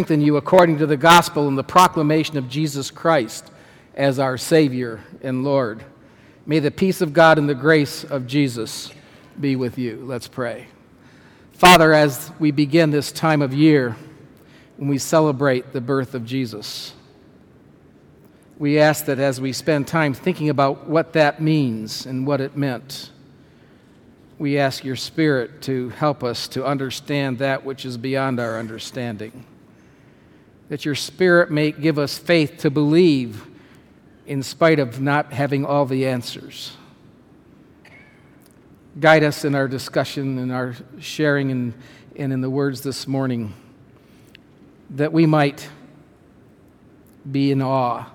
strengthen you according to the gospel and the proclamation of Jesus Christ as our Savior and Lord. May the peace of God and the grace of Jesus be with you. Let's pray. Father, as we begin this time of year when we celebrate the birth of Jesus, we ask that as we spend time thinking about what that means and what it meant, we ask your Spirit to help us to understand that which is beyond our understanding that your Spirit may give us faith to believe in spite of not having all the answers. Guide us in our discussion and our sharing and, and in the words this morning that we might be in awe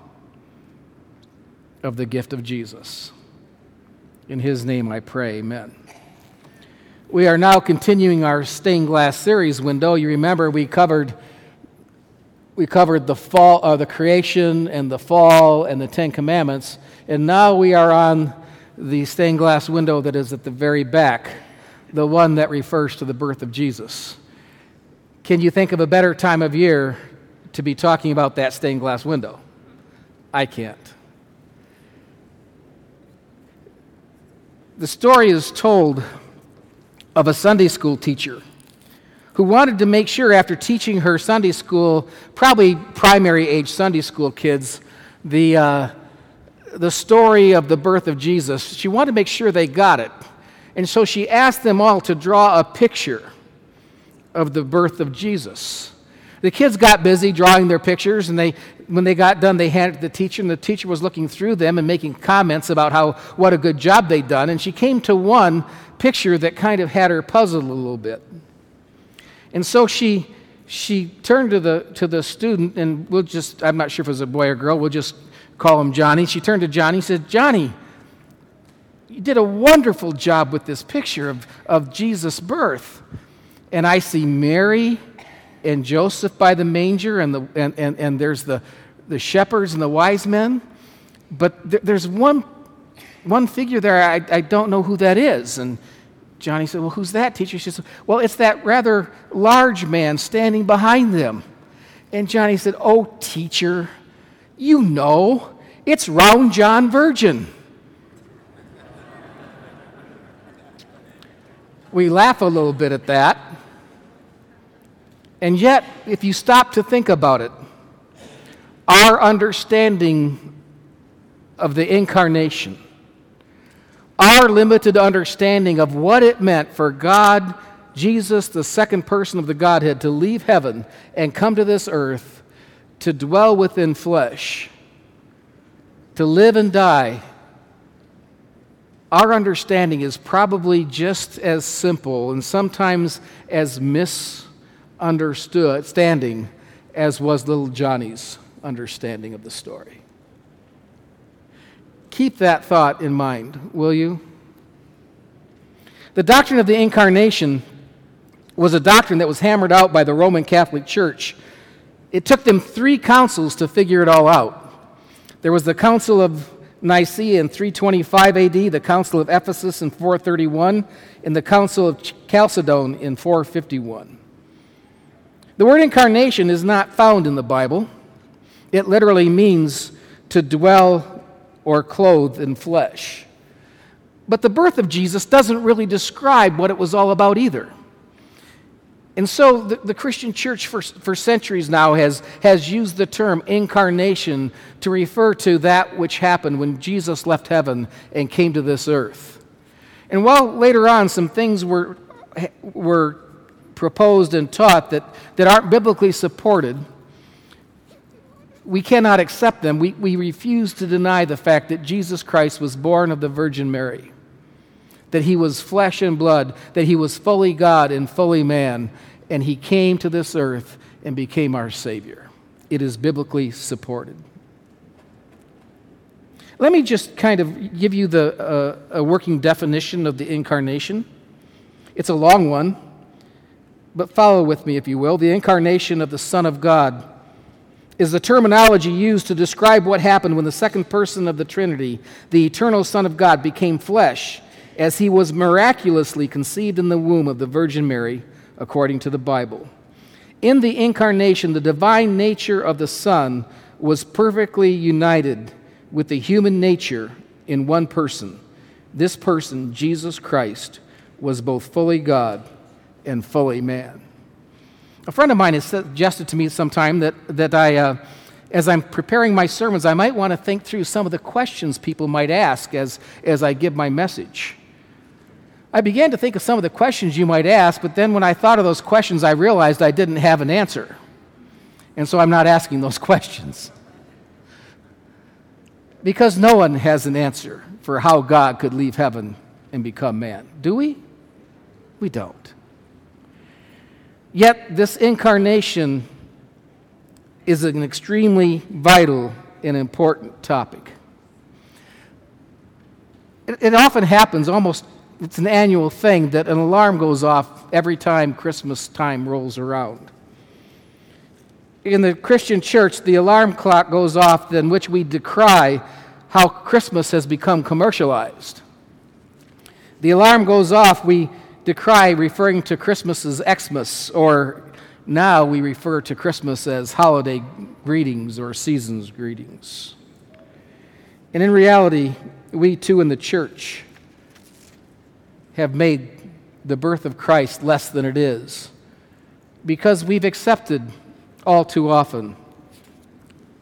of the gift of Jesus. In his name I pray, amen. We are now continuing our stained glass series window. You remember we covered we covered the fall, uh, the creation and the fall and the Ten Commandments, and now we are on the stained glass window that is at the very back, the one that refers to the birth of Jesus. Can you think of a better time of year to be talking about that stained glass window? I can't. The story is told of a Sunday school teacher who wanted to make sure, after teaching her Sunday school, probably primary age Sunday school kids, the, uh, the story of the birth of Jesus, she wanted to make sure they got it. And so she asked them all to draw a picture of the birth of Jesus. The kids got busy drawing their pictures, and they, when they got done, they handed it to the teacher, and the teacher was looking through them and making comments about how what a good job they'd done. And she came to one picture that kind of had her puzzled a little bit. And so she, she turned to the, to the student, and we'll just, I'm not sure if it was a boy or girl, we'll just call him Johnny. She turned to Johnny and said, Johnny, you did a wonderful job with this picture of, of Jesus' birth. And I see Mary and Joseph by the manger, and, the, and, and, and there's the, the shepherds and the wise men. But th- there's one, one figure there, I, I don't know who that is. And Johnny said, Well, who's that, teacher? She said, Well, it's that rather large man standing behind them. And Johnny said, Oh, teacher, you know, it's Round John Virgin. we laugh a little bit at that. And yet, if you stop to think about it, our understanding of the incarnation our limited understanding of what it meant for God, Jesus, the second person of the Godhead, to leave heaven and come to this earth to dwell within flesh, to live and die, our understanding is probably just as simple and sometimes as misunderstood standing as was little Johnny's understanding of the story. Keep that thought in mind, will you? The doctrine of the incarnation was a doctrine that was hammered out by the Roman Catholic Church. It took them three councils to figure it all out. There was the Council of Nicaea in 325 AD, the Council of Ephesus in 431, and the Council of Chalcedon in 451. The word incarnation is not found in the Bible. It literally means to dwell or clothed in flesh. But the birth of Jesus doesn't really describe what it was all about either. And so the, the, Christian church for, for centuries now has, has used the term incarnation to refer to that which happened when Jesus left heaven and came to this earth. And while later on some things were, were proposed and taught that, that aren't biblically supported, we cannot accept them. We, we refuse to deny the fact that Jesus Christ was born of the Virgin Mary, that he was flesh and blood, that he was fully God and fully man, and he came to this earth and became our Savior. It is biblically supported. Let me just kind of give you the, uh, a working definition of the incarnation. It's a long one, but follow with me, if you will. The incarnation of the Son of God is the terminology used to describe what happened when the second person of the Trinity, the eternal Son of God, became flesh as he was miraculously conceived in the womb of the Virgin Mary, according to the Bible. In the incarnation, the divine nature of the Son was perfectly united with the human nature in one person. This person, Jesus Christ, was both fully God and fully man. A friend of mine has suggested to me sometime that, that I, uh, as I'm preparing my sermons, I might want to think through some of the questions people might ask as, as I give my message. I began to think of some of the questions you might ask, but then when I thought of those questions, I realized I didn't have an answer. And so I'm not asking those questions. Because no one has an answer for how God could leave heaven and become man. Do we? We don't. Yet, this incarnation is an extremely vital and important topic. It, it, often happens, almost, it's an annual thing, that an alarm goes off every time Christmas time rolls around. In the Christian church, the alarm clock goes off, in which we decry how Christmas has become commercialized. The alarm goes off, we decry referring to Christmas as Xmas, or now we refer to Christmas as holiday greetings or season's greetings. And in reality, we too in the church have made the birth of Christ less than it is because we've accepted all too often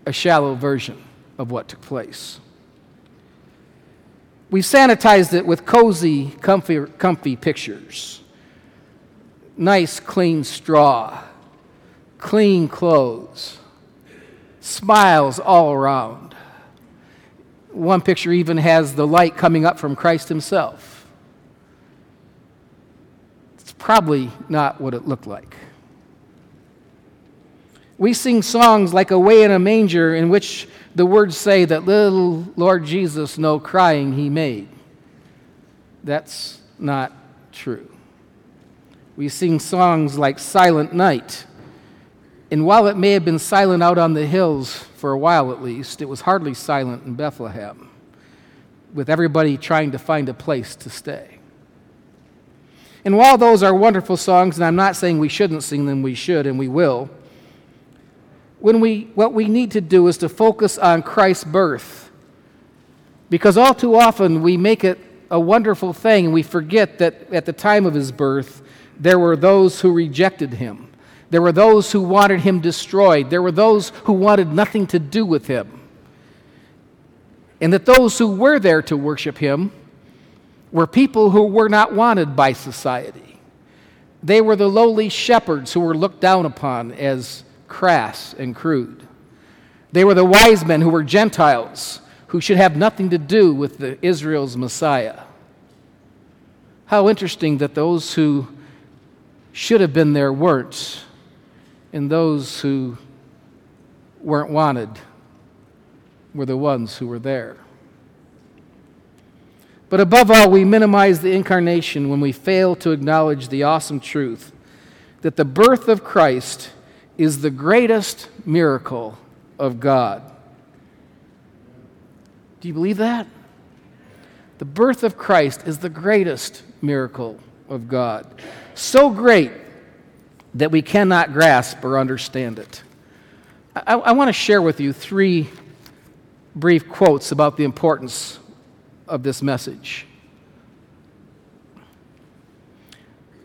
a shallow version of what took place. We sanitized it with cozy, comfy, comfy pictures. Nice, clean straw, clean clothes, smiles all around. One picture even has the light coming up from Christ Himself. It's probably not what it looked like. We sing songs like Away in a Manger, in which the words say that little Lord Jesus no crying he made. That's not true. We sing songs like Silent Night. And while it may have been silent out on the hills for a while at least, it was hardly silent in Bethlehem, with everybody trying to find a place to stay. And while those are wonderful songs, and I'm not saying we shouldn't sing them, we should and we will when we, what we need to do is to focus on Christ's birth. Because all too often we make it a wonderful thing and we forget that at the time of his birth, there were those who rejected him. There were those who wanted him destroyed. There were those who wanted nothing to do with him. And that those who were there to worship him were people who were not wanted by society. They were the lowly shepherds who were looked down upon as crass and crude. They were the wise men who were Gentiles, who should have nothing to do with the Israel's Messiah. How interesting that those who should have been there weren't, and those who weren't wanted were the ones who were there. But above all, we minimize the incarnation when we fail to acknowledge the awesome truth that the birth of Christ is the greatest miracle of God. Do you believe that? The birth of Christ is the greatest miracle of God. So great that we cannot grasp or understand it. I, I want to share with you three brief quotes about the importance of this message.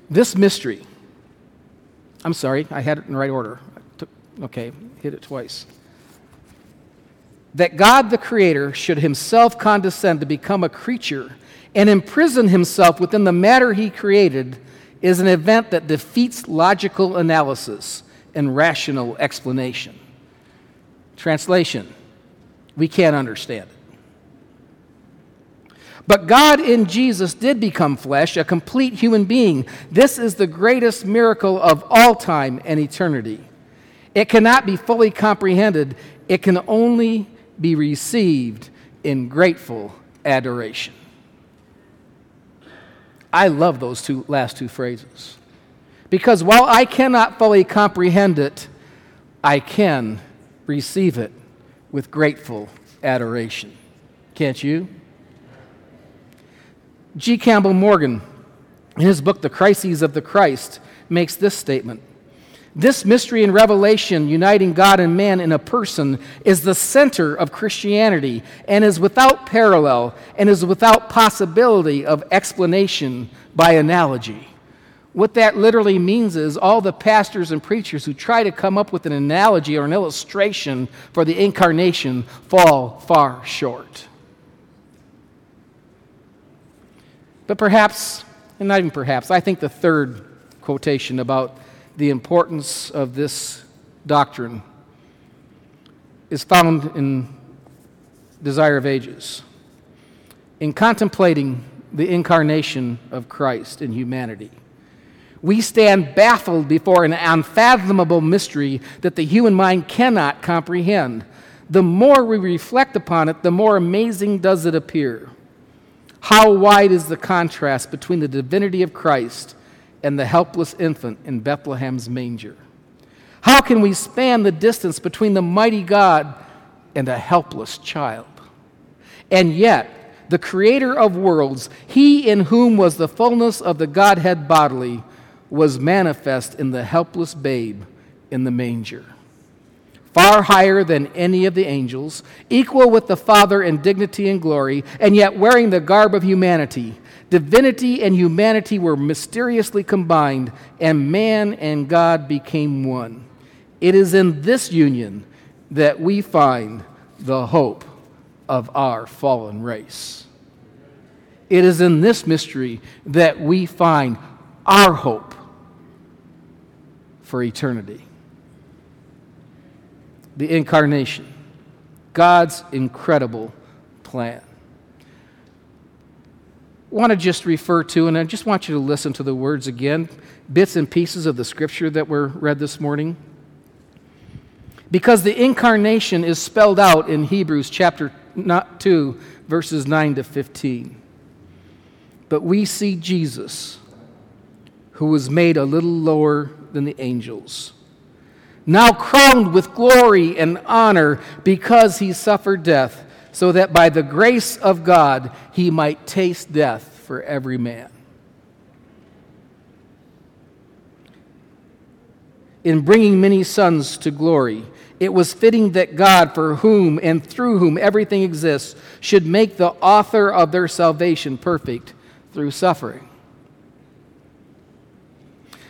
This mystery I'm sorry, I had it in the right order. Took, okay, hit it twice. That God the Creator should himself condescend to become a creature and imprison himself within the matter he created is an event that defeats logical analysis and rational explanation. Translation We can't understand it. But God in Jesus did become flesh, a complete human being. This is the greatest miracle of all time and eternity. It cannot be fully comprehended, it can only be received in grateful adoration. I love those two last two phrases. Because while I cannot fully comprehend it, I can receive it with grateful adoration. Can't you? G. Campbell Morgan, in his book, The Crises of the Christ, makes this statement This mystery and revelation, uniting God and man in a person, is the center of Christianity and is without parallel and is without possibility of explanation by analogy. What that literally means is all the pastors and preachers who try to come up with an analogy or an illustration for the incarnation fall far short. But perhaps, and not even perhaps, I think the third quotation about the importance of this doctrine is found in Desire of Ages. In contemplating the incarnation of Christ in humanity, we stand baffled before an unfathomable mystery that the human mind cannot comprehend. The more we reflect upon it, the more amazing does it appear. How wide is the contrast between the divinity of Christ and the helpless infant in Bethlehem's manger? How can we span the distance between the mighty God and a helpless child? And yet, the creator of worlds, he in whom was the fullness of the Godhead bodily, was manifest in the helpless babe in the manger. Far higher than any of the angels, equal with the Father in dignity and glory, and yet wearing the garb of humanity Divinity and humanity were mysteriously combined, and man and God became one. It is in this union that we find the hope of our fallen race. It is in this mystery that we find our hope for eternity. The incarnation, God's incredible plan want to just refer to, and I just want you to listen to the words again, bits and pieces of the scripture that were read this morning. Because the incarnation is spelled out in Hebrews chapter 2, verses 9 to 15. But we see Jesus, who was made a little lower than the angels, now crowned with glory and honor because he suffered death so that by the grace of God he might taste death for every man. In bringing many sons to glory, it was fitting that God, for whom and through whom everything exists, should make the author of their salvation perfect through suffering.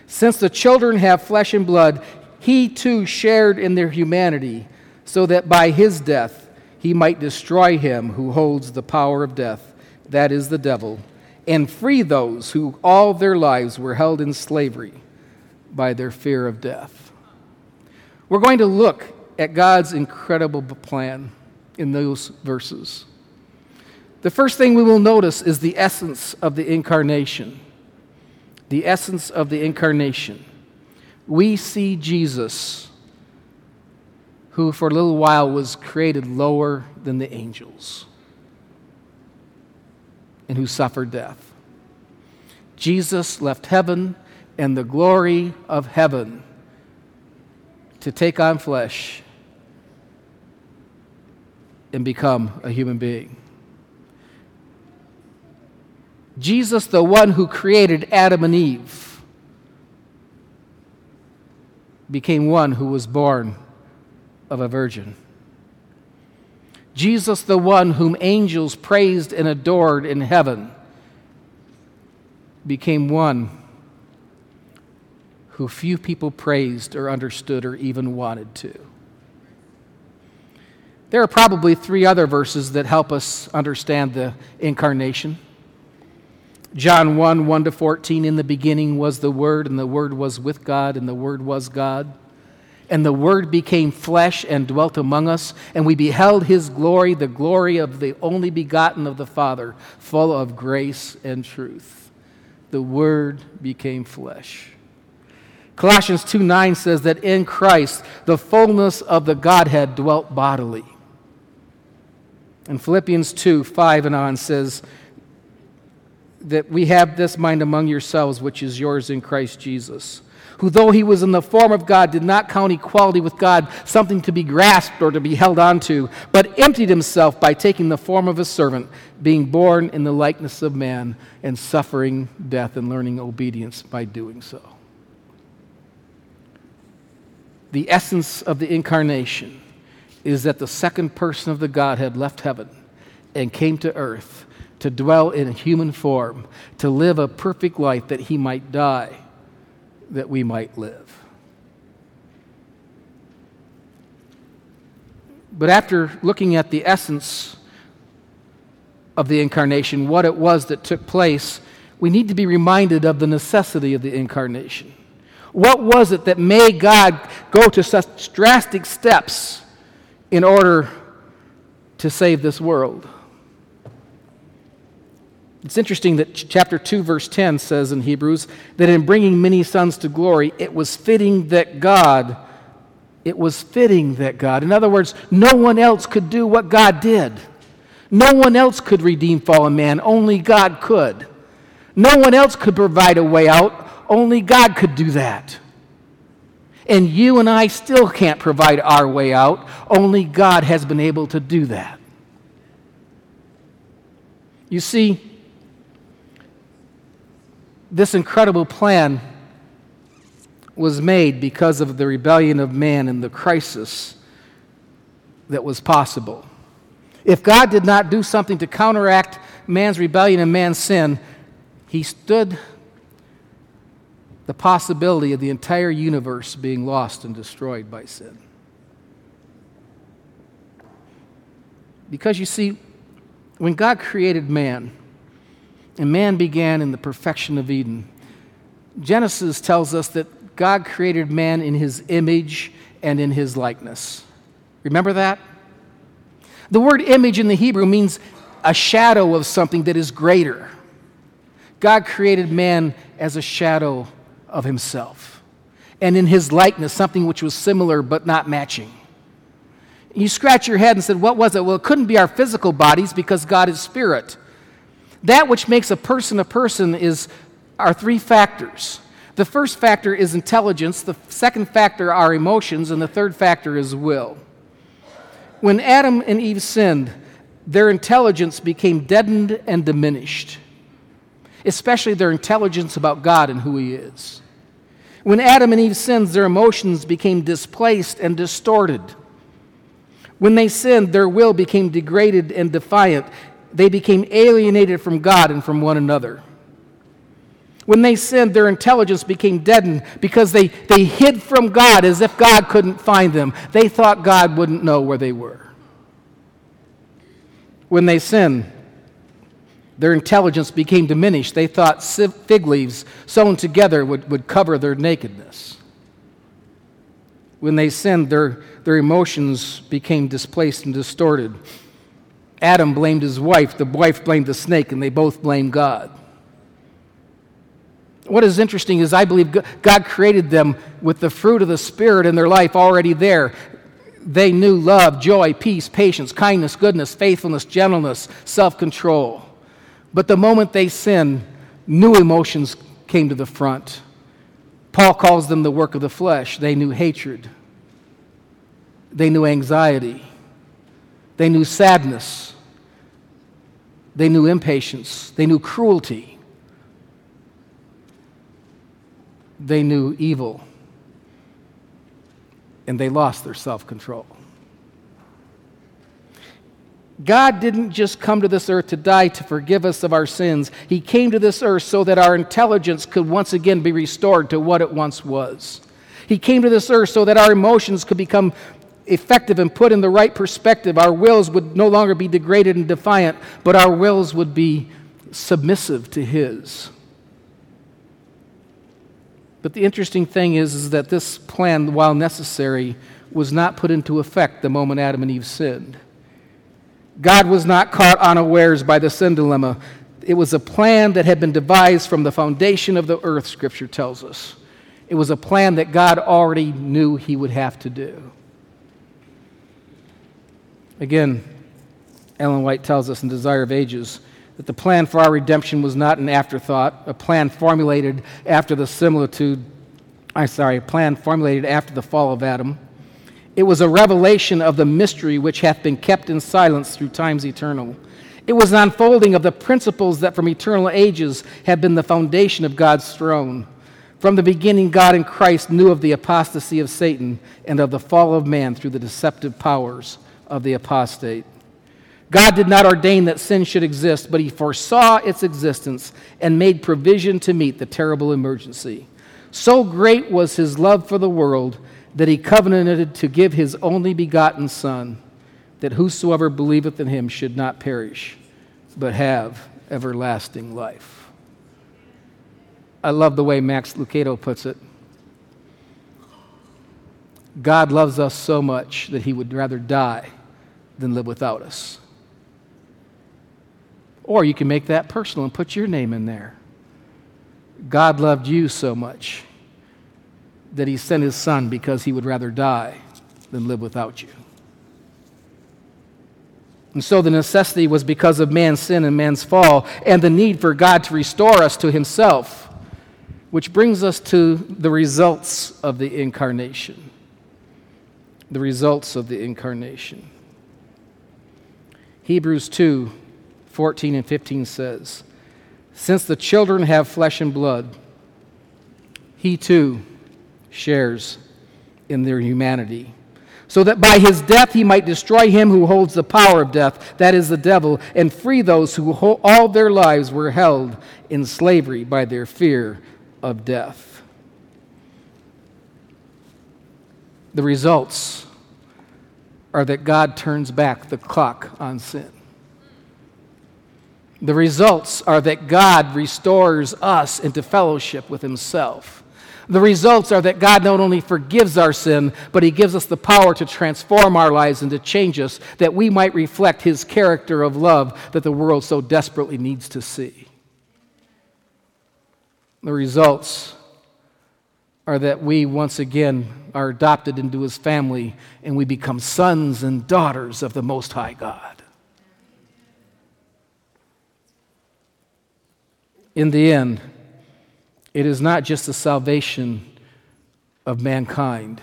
Since the children have flesh and blood, he too shared in their humanity, so that by his death he might destroy him who holds the power of death, that is the devil, and free those who all their lives were held in slavery by their fear of death. We're going to look at God's incredible plan in those verses. The first thing we will notice is the essence of the incarnation. The essence of the incarnation. We see Jesus who for a little while was created lower than the angels and who suffered death. Jesus left heaven and the glory of heaven to take on flesh and become a human being. Jesus, the one who created Adam and Eve, became one who was born of a virgin. Jesus, the one whom angels praised and adored in heaven, became one who few people praised or understood or even wanted to. There are probably three other verses that help us understand the incarnation. John 1 1 to 14, in the beginning was the Word, and the Word was with God, and the Word was God. And the Word became flesh and dwelt among us, and we beheld his glory, the glory of the only begotten of the Father, full of grace and truth. The Word became flesh. Colossians 2 9 says that in Christ the fullness of the Godhead dwelt bodily. And Philippians 2 5 and on says that we have this mind among yourselves, which is yours in Christ Jesus who, though he was in the form of God, did not count equality with God something to be grasped or to be held onto, but emptied himself by taking the form of a servant, being born in the likeness of man, and suffering death and learning obedience by doing so. the essence of the incarnation is that the second person of the Godhead left heaven and came to earth to dwell in human form, to live a perfect life that he might die, that we might live. But after looking at the essence of the incarnation, what it was that took place, we need to be reminded of the necessity of the incarnation. What was it that made God go to such drastic steps in order to save this world? It's interesting that chapter 2, verse 10 says in Hebrews that in bringing many sons to glory, it was fitting that God, it was fitting that God, in other words, no one else could do what God did. No one else could redeem fallen man, only God could. No one else could provide a way out, only God could do that. And you and I still can't provide our way out, only God has been able to do that. You see, this incredible plan was made because of the rebellion of man and the crisis that was possible. If God did not do something to counteract man's rebellion and man's sin, he stood the possibility of the entire universe being lost and destroyed by sin. Because you see, when God created man, and man began in the perfection of Eden, Genesis tells us that God created man in his image and in his likeness. Remember that? The word image in the Hebrew means a shadow of something that is greater. God created man as a shadow of himself, and in his likeness, something which was similar but not matching. You scratch your head and said, What was it? Well, it couldn't be our physical bodies because God is spirit. That which makes a person a person is our three factors. The first factor is intelligence, the second factor are emotions, and the third factor is will. When Adam and Eve sinned, their intelligence became deadened and diminished, especially their intelligence about God and who He is. When Adam and Eve sinned, their emotions became displaced and distorted. When they sinned, their will became degraded and defiant. They became alienated from God and from one another. When they sinned, their intelligence became deadened because they, they hid from God as if God couldn't find them. They thought God wouldn't know where they were. When they sinned, their intelligence became diminished. They thought fig leaves sewn together would, would cover their nakedness. When they sinned, their, their emotions became displaced and distorted. Adam blamed his wife, the wife blamed the snake, and they both blamed God. What is interesting is I believe God created them with the fruit of the Spirit in their life already there. They knew love, joy, peace, patience, kindness, goodness, faithfulness, gentleness, self control. But the moment they sinned, new emotions came to the front. Paul calls them the work of the flesh. They knew hatred, they knew anxiety, they knew sadness, they knew impatience, they knew cruelty. they knew evil and they lost their self control. God didn't just come to this earth to die to forgive us of our sins. He came to this earth so that our intelligence could once again be restored to what it once was. He came to this earth so that our emotions could become effective and put in the right perspective. Our wills would no longer be degraded and defiant, but our wills would be submissive to His. But the interesting thing is, is that this plan, while necessary, was not put into effect the moment Adam and Eve sinned. God was not caught unawares by the sin dilemma. It was a plan that had been devised from the foundation of the earth, Scripture tells us. It was a plan that God already knew he would have to do. Again, Ellen White tells us in Desire of Ages that the plan for our redemption was not an afterthought, a plan formulated after the similitude, I'm sorry, a plan formulated after the fall of Adam. It was a revelation of the mystery which hath been kept in silence through times eternal. It was an unfolding of the principles that from eternal ages have been the foundation of God's throne. From the beginning, God in Christ knew of the apostasy of Satan and of the fall of man through the deceptive powers of the apostate. God did not ordain that sin should exist, but He foresaw its existence and made provision to meet the terrible emergency. So great was His love for the world that He covenanted to give His only begotten Son, that whosoever believeth in Him should not perish, but have everlasting life. I love the way Max Lucado puts it. God loves us so much that he would rather die than live without us. Or you can make that personal and put your name in there. God loved you so much that he sent his son because he would rather die than live without you. And so the necessity was because of man's sin and man's fall and the need for God to restore us to himself. Which brings us to the results of the incarnation. The results of the incarnation. Hebrews 2 14 and 15 says, Since the children have flesh and blood, he too shares in their humanity, so that by his death he might destroy him who holds the power of death, that is the devil, and free those who all their lives were held in slavery by their fear of death. The results are that God turns back the clock on sin. The results are that God restores us into fellowship with Himself. The results are that God not only forgives our sin, but He gives us the power to transform our lives and to change us that we might reflect His character of love that the world so desperately needs to see. The results are that we once again are adopted into his family and we become sons and daughters of the Most High God. In the end, it is not just the salvation of mankind,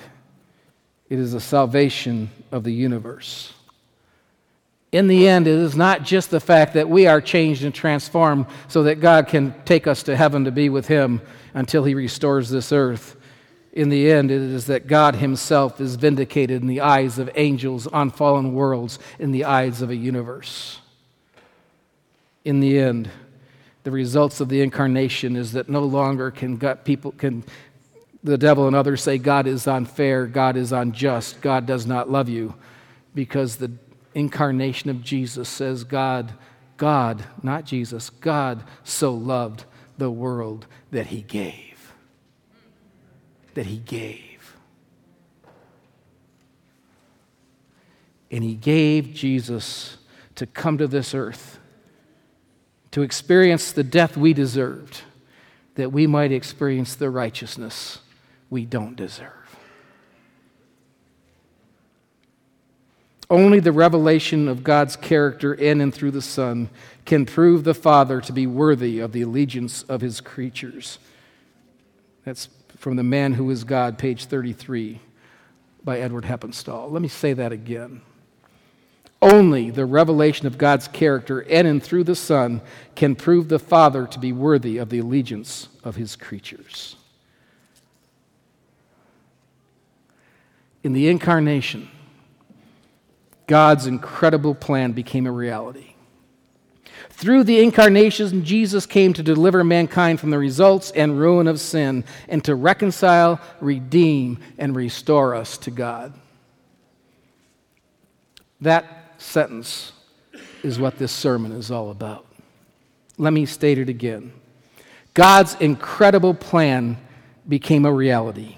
it is the salvation of the universe in the end, it is not just the fact that we are changed and transformed so that God can take us to heaven to be with Him until He restores this earth. In the end, it is that God Himself is vindicated in the eyes of angels on fallen worlds, in the eyes of a universe. In the end, the results of the incarnation is that no longer can God, people can the devil and others say God is unfair, God is unjust, God does not love you, because the incarnation of Jesus says God, God, not Jesus, God so loved the world that he gave. That he gave. And he gave Jesus to come to this earth to experience the death we deserved, that we might experience the righteousness we don't deserve. Only the revelation of God's character in and through the Son can prove the Father to be worthy of the allegiance of his creatures. That's from The Man Who Is God, page 33, by Edward Heppenstall. Let me say that again. Only the revelation of God's character in and through the Son can prove the Father to be worthy of the allegiance of his creatures. In the incarnation, God's incredible plan became a reality. Through the incarnation, Jesus came to deliver mankind from the results and ruin of sin and to reconcile, redeem, and restore us to God. That sentence is what this sermon is all about. Let me state it again. God's incredible plan became a reality.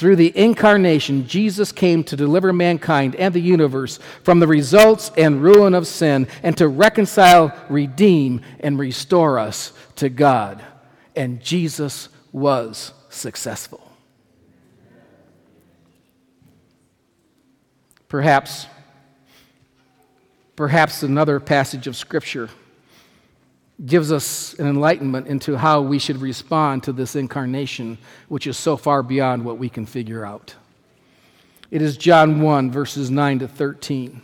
Through the incarnation, Jesus came to deliver mankind and the universe from the results and ruin of sin and to reconcile, redeem, and restore us to God. And Jesus was successful. Perhaps, perhaps another passage of Scripture gives us an enlightenment into how we should respond to this incarnation, which is so far beyond what we can figure out. It is John 1, verses 9 to 13.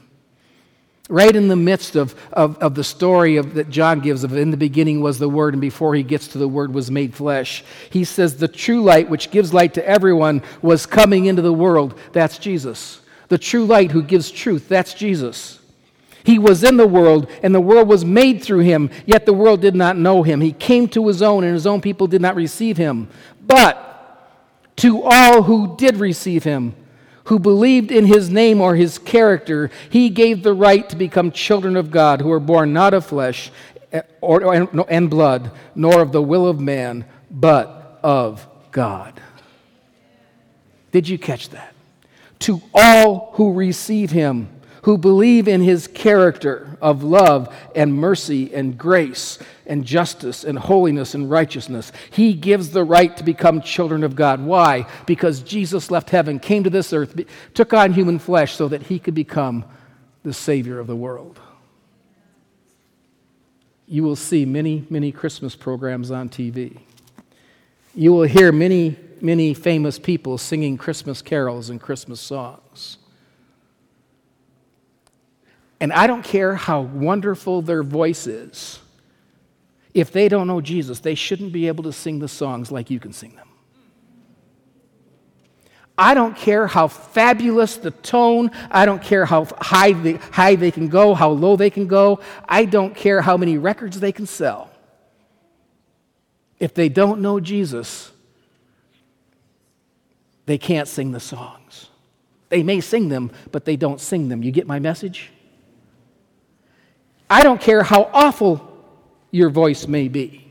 right in the midst of, of, of the story of, that John gives of in the beginning was the Word, and before he gets to the Word was made flesh. He says, The true light, which gives light to everyone, was coming into the world. That's Jesus. The true light who gives truth. That's Jesus. He was in the world, and the world was made through him, yet the world did not know him. He came to his own, and his own people did not receive him. But to all who did receive him, who believed in his name or his character, he gave the right to become children of God, who are born not of flesh eh, and blood, nor of the will of man, but of God. Did you catch that? To all who receive him, who believe in his character of love and mercy and grace and justice and holiness and righteousness. He gives the right to become children of God. Why? Because Jesus left heaven, came to this earth, took on human flesh so that he could become the Savior of the world. You will see many, many Christmas programs on TV. You will hear many, many famous people singing Christmas carols and Christmas songs. And I don't care how wonderful their voice is. If they don't know Jesus, they shouldn't be able to sing the songs like you can sing them. I don't care how fabulous the tone. I don't care how high they, high they can go, how low they can go. I don't care how many records they can sell. If they don't know Jesus, they can't sing the songs. They may sing them, but they don't sing them. You get my message? I don't care how awful your voice may be.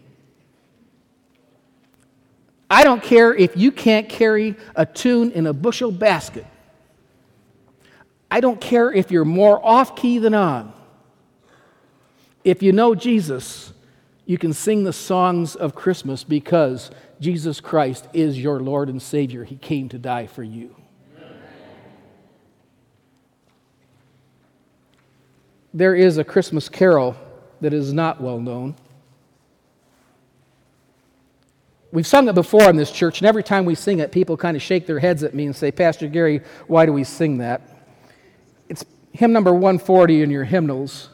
I don't care if you can't carry a tune in a bushel basket. I don't care if you're more off key than on. If you know Jesus, you can sing the songs of Christmas because Jesus Christ is your Lord and Savior. He came to die for you. There is a Christmas carol that is not well known. We've sung it before in this church, and every time we sing it, people kind of shake their heads at me and say, Pastor Gary, why do we sing that? It's hymn number 140 in your hymnals.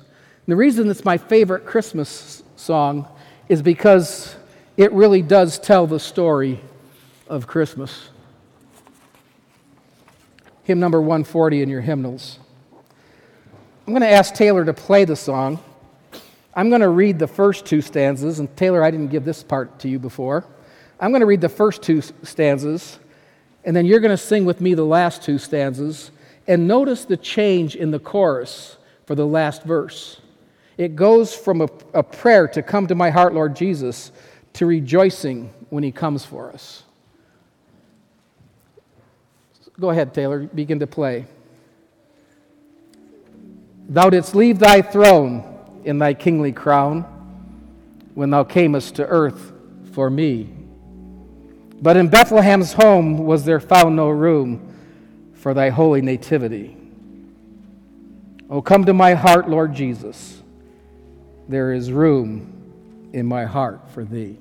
And the reason it's my favorite Christmas song is because it really does tell the story of Christmas. Hymn number 140 in your hymnals. I'm going to ask Taylor to play the song. I'm going to read the first two stanzas, and Taylor, I didn't give this part to you before. I'm going to read the first two stanzas, and then you're going to sing with me the last two stanzas. And notice the change in the chorus for the last verse. It goes from a, a prayer to come to my heart, Lord Jesus, to rejoicing when he comes for us. Go ahead, Taylor, begin to play. Thou didst leave thy throne in thy kingly crown when thou camest to earth for me. But in Bethlehem's home was there found no room for thy holy nativity. Oh, come to my heart, Lord Jesus. There is room in my heart for thee.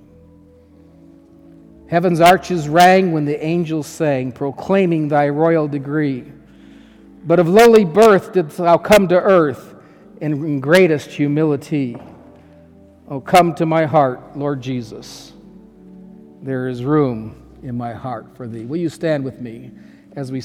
Heaven's arches rang when the angels sang, proclaiming thy royal degree. But of lowly birth didst thou come to earth in greatest humility. Oh, come to my heart, Lord Jesus. There is room in my heart for thee. Will you stand with me as we